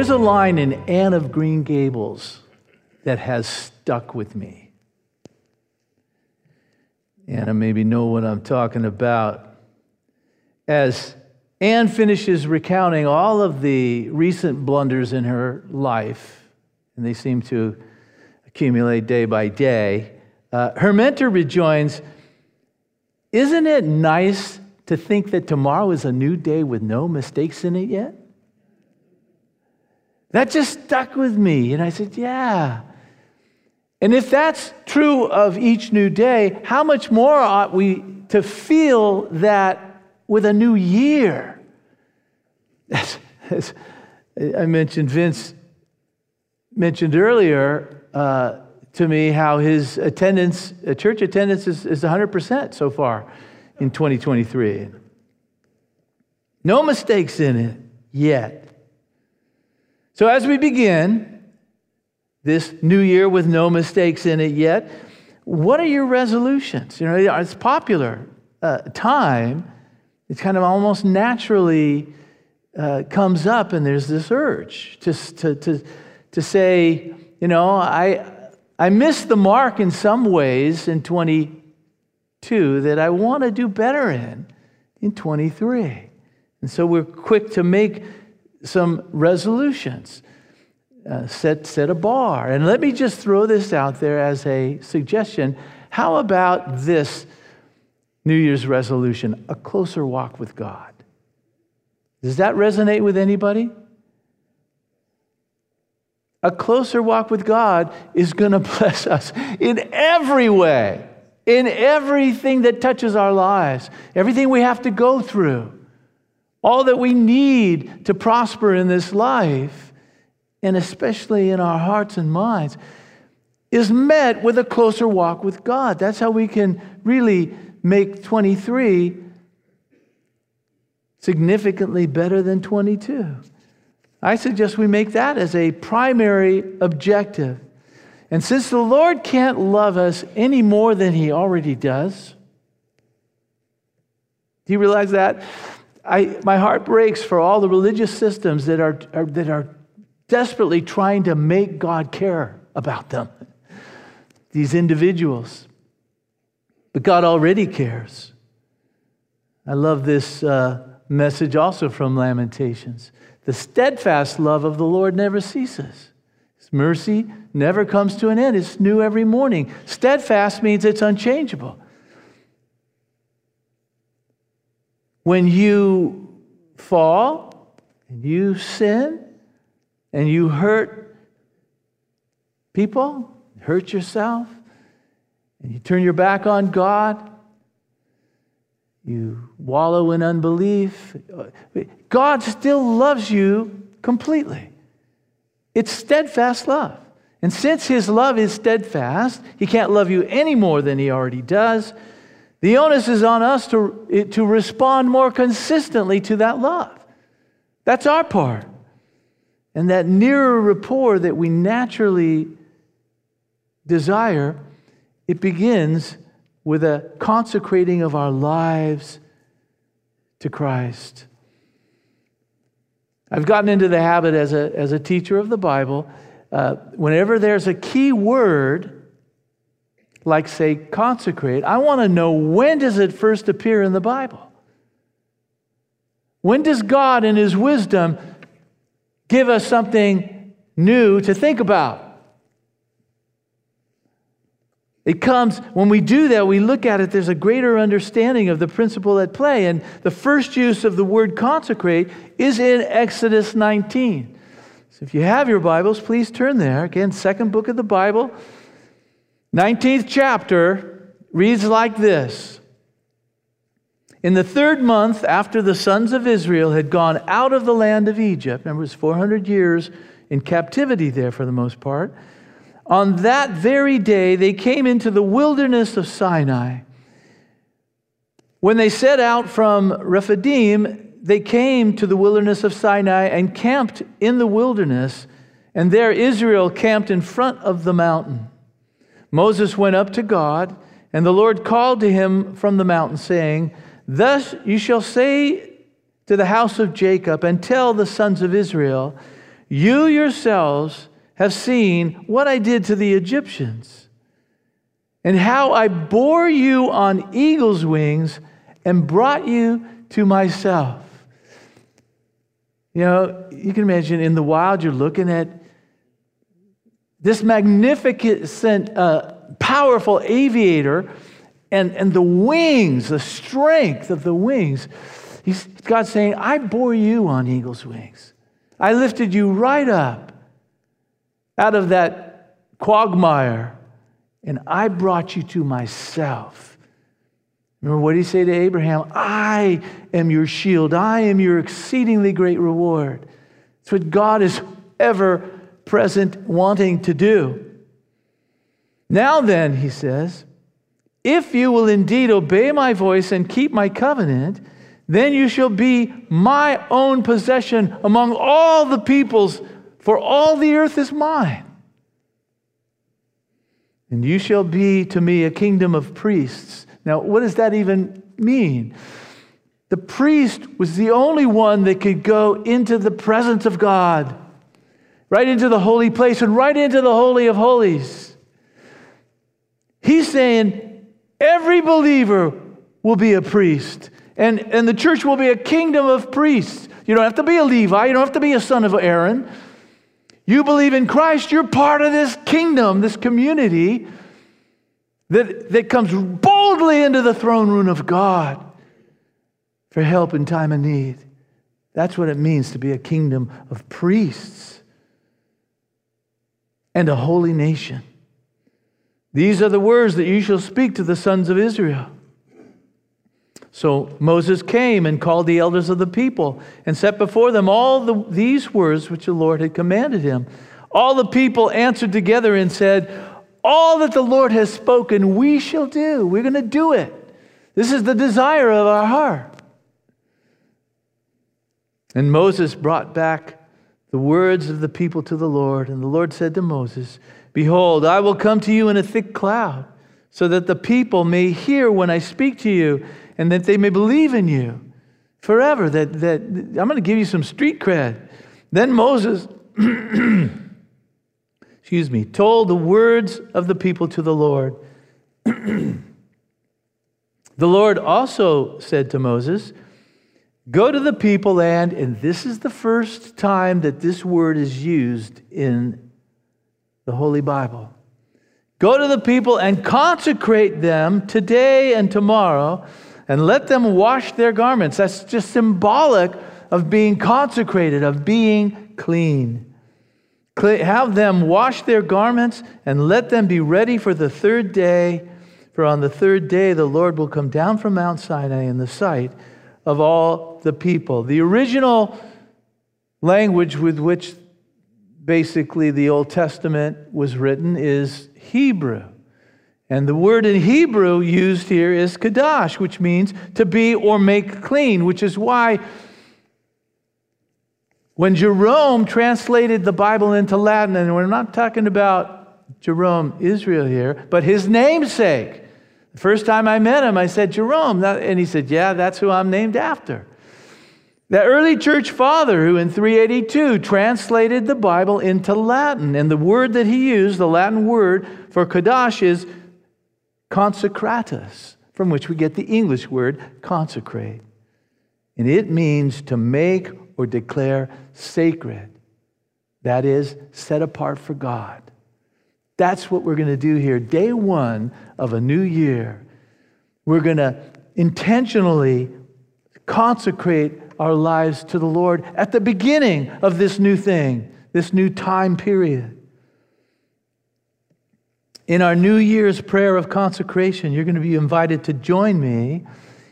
There's a line in Anne of Green Gables that has stuck with me. Anna maybe know what I'm talking about. As Anne finishes recounting all of the recent blunders in her life, and they seem to accumulate day by day, uh, her mentor rejoins Isn't it nice to think that tomorrow is a new day with no mistakes in it yet? That just stuck with me. And I said, Yeah. And if that's true of each new day, how much more ought we to feel that with a new year? As, as I mentioned, Vince mentioned earlier uh, to me how his attendance, uh, church attendance, is, is 100% so far in 2023. No mistakes in it yet. So, as we begin this new year with no mistakes in it yet, what are your resolutions? You know, it's popular uh, time. It's kind of almost naturally uh, comes up, and there's this urge to, to, to, to say, you know, I, I missed the mark in some ways in 22 that I want to do better in in 23. And so we're quick to make some resolutions. Uh, set, set a bar. And let me just throw this out there as a suggestion. How about this New Year's resolution? A closer walk with God. Does that resonate with anybody? A closer walk with God is going to bless us in every way, in everything that touches our lives, everything we have to go through. All that we need to prosper in this life, and especially in our hearts and minds, is met with a closer walk with God. That's how we can really make 23 significantly better than 22. I suggest we make that as a primary objective. And since the Lord can't love us any more than He already does, do you realize that? I, my heart breaks for all the religious systems that are, are, that are desperately trying to make God care about them, these individuals. But God already cares. I love this uh, message also from Lamentations. The steadfast love of the Lord never ceases. His mercy never comes to an end. It's new every morning. Steadfast means it's unchangeable. When you fall and you sin and you hurt people, hurt yourself, and you turn your back on God, you wallow in unbelief, God still loves you completely. It's steadfast love. And since his love is steadfast, he can't love you any more than he already does. The onus is on us to, to respond more consistently to that love. That's our part. And that nearer rapport that we naturally desire, it begins with a consecrating of our lives to Christ. I've gotten into the habit as a, as a teacher of the Bible, uh, whenever there's a key word, like say consecrate, I want to know when does it first appear in the Bible? When does God in his wisdom give us something new to think about? It comes, when we do that, we look at it, there's a greater understanding of the principle at play. And the first use of the word consecrate is in Exodus 19. So if you have your Bibles, please turn there. Again, second book of the Bible, 19th chapter reads like this In the third month after the sons of Israel had gone out of the land of Egypt, remember, was 400 years in captivity there for the most part. On that very day, they came into the wilderness of Sinai. When they set out from Rephidim, they came to the wilderness of Sinai and camped in the wilderness, and there Israel camped in front of the mountain. Moses went up to God, and the Lord called to him from the mountain, saying, Thus you shall say to the house of Jacob, and tell the sons of Israel, You yourselves have seen what I did to the Egyptians, and how I bore you on eagle's wings and brought you to myself. You know, you can imagine in the wild, you're looking at this magnificent, uh, powerful aviator and, and the wings, the strength of the wings. He's, God's saying, I bore you on eagle's wings. I lifted you right up out of that quagmire, and I brought you to myself. Remember what did he say to Abraham? I am your shield. I am your exceedingly great reward. It's what God is ever present wanting to do. Now then, he says, if you will indeed obey my voice and keep my covenant, then you shall be my own possession among all the peoples, for all the earth is mine. And you shall be to me a kingdom of priests. Now, what does that even mean? The priest was the only one that could go into the presence of God, right into the holy place and right into the Holy of Holies. He's saying every believer will be a priest. And, and the church will be a kingdom of priests. You don't have to be a Levi, you don't have to be a son of Aaron. You believe in Christ, you're part of this kingdom, this community that, that comes boldly into the throne room of God for help in time of need. That's what it means to be a kingdom of priests and a holy nation. These are the words that you shall speak to the sons of Israel. So Moses came and called the elders of the people and set before them all the, these words which the Lord had commanded him. All the people answered together and said, All that the Lord has spoken, we shall do. We're going to do it. This is the desire of our heart. And Moses brought back the words of the people to the Lord. And the Lord said to Moses, Behold, I will come to you in a thick cloud, so that the people may hear when I speak to you and that they may believe in you forever. That, that I'm going to give you some street cred. Then Moses, excuse me, told the words of the people to the Lord. the Lord also said to Moses, Go to the people and, and this is the first time that this word is used in the Holy Bible. Go to the people and consecrate them today and tomorrow and let them wash their garments. That's just symbolic of being consecrated, of being clean. Have them wash their garments and let them be ready for the third day. For on the third day, the Lord will come down from Mount Sinai in the sight of all the people. The original language with which basically the Old Testament was written is Hebrew. And the word in Hebrew used here is kadash, which means to be or make clean, which is why when Jerome translated the Bible into Latin, and we're not talking about Jerome Israel here, but his namesake. The first time I met him, I said, Jerome. And he said, Yeah, that's who I'm named after. The early church father, who in 382 translated the Bible into Latin, and the word that he used, the Latin word for Kadash, is consecratus, from which we get the English word consecrate. And it means to make or declare sacred. That is, set apart for God. That's what we're going to do here. Day one of a new year, we're going to intentionally consecrate our lives to the Lord at the beginning of this new thing, this new time period. In our New Year's prayer of consecration, you're going to be invited to join me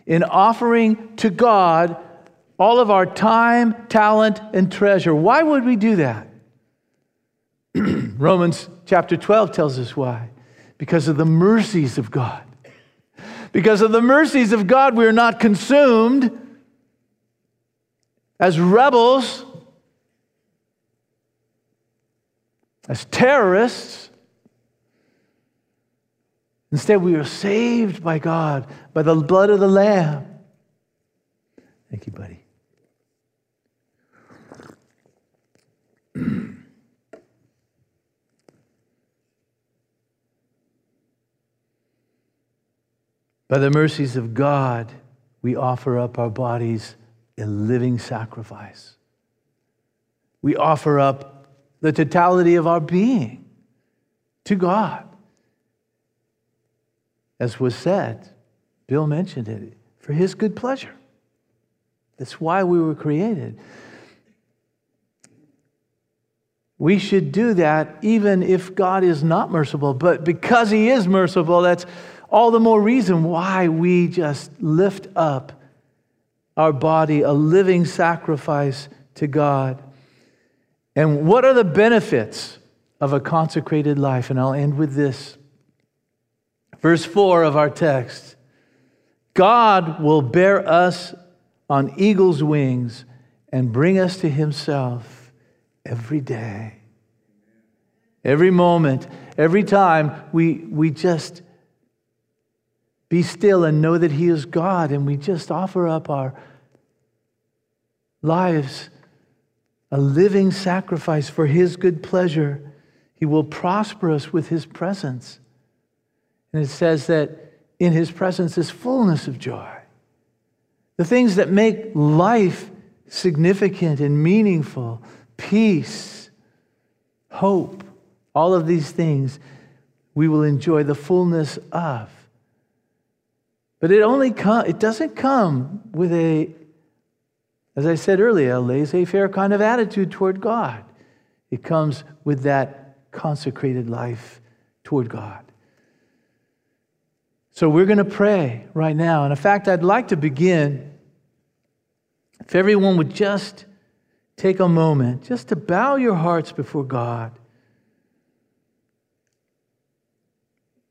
in offering to God all of our time, talent, and treasure. Why would we do that? Romans chapter 12 tells us why. Because of the mercies of God. Because of the mercies of God, we are not consumed as rebels, as terrorists. Instead, we are saved by God, by the blood of the Lamb. Thank you, buddy. by the mercies of God, we offer up our bodies a living sacrifice. We offer up the totality of our being to God. As was said, Bill mentioned it, for His good pleasure. That's why we were created. We should do that even if God is not merciful. But because He is merciful, that's all the more reason why we just lift up our body, a living sacrifice to God. And what are the benefits of a consecrated life? And I'll end with this. Verse 4 of our text God will bear us on eagle's wings and bring us to Himself every day. Every moment, every time we, we just be still and know that He is God, and we just offer up our lives a living sacrifice for His good pleasure. He will prosper us with His presence. And it says that in His presence is fullness of joy. The things that make life significant and meaningful, peace, hope, all of these things we will enjoy the fullness of. But it only come, it doesn't come with a, as I said earlier, a laissez-faire kind of attitude toward God. It comes with that consecrated life toward God. So we're going to pray right now. And in fact, I'd like to begin, if everyone would just take a moment, just to bow your hearts before God.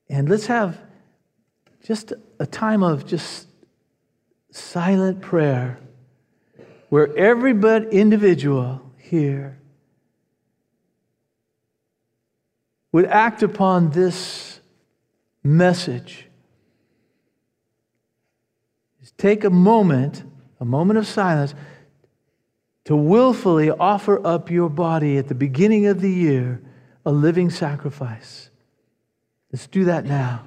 And let's have just a time of just silent prayer where every but individual here would act upon this message. is take a moment, a moment of silence, to willfully offer up your body at the beginning of the year a living sacrifice. Let's do that now.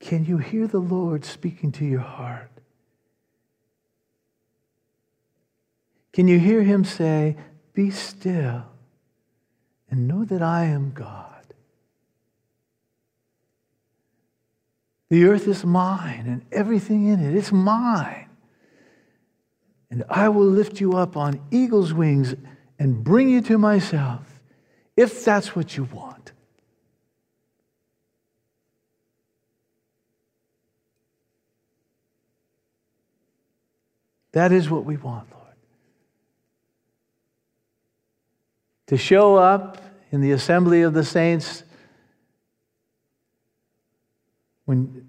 Can you hear the Lord speaking to your heart? Can you hear him say, Be still and know that I am God? The earth is mine and everything in it, it's mine. And I will lift you up on eagle's wings and bring you to myself if that's what you want. That is what we want, Lord. To show up in the assembly of the saints when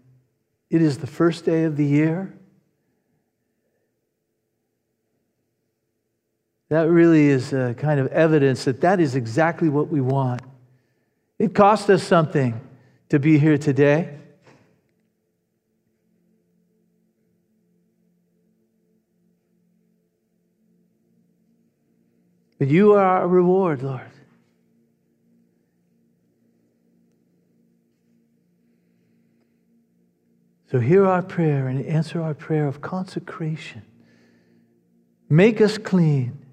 it is the first day of the year. That really is a kind of evidence that that is exactly what we want. It cost us something to be here today. But you are our reward, Lord. So hear our prayer and answer our prayer of consecration. Make us clean.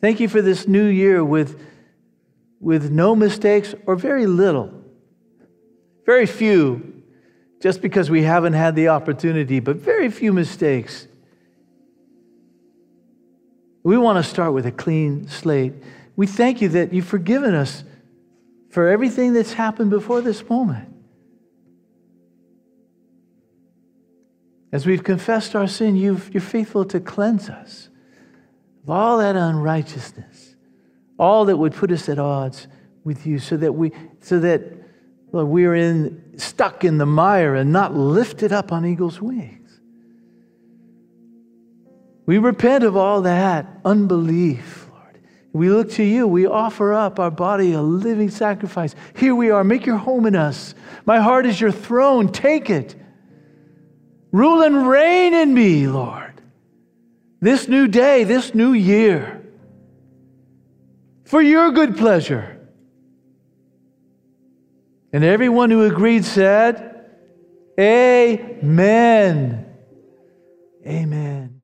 Thank you for this new year with, with no mistakes or very little. Very few, just because we haven't had the opportunity, but very few mistakes. We want to start with a clean slate. We thank you that you've forgiven us for everything that's happened before this moment. As we've confessed our sin, you are faithful to cleanse us of all that unrighteousness, all that would put us at odds with you so that we, so that we are in, stuck in the mire and not lifted up on eagle's wings. We repent of all that unbelief, Lord. We look to you. We offer up our body a living sacrifice. Here we are. Make your home in us. My heart is your throne. Take it. Rule and reign in me, Lord. This new day, this new year, for your good pleasure. And everyone who agreed said, Amen. Amen.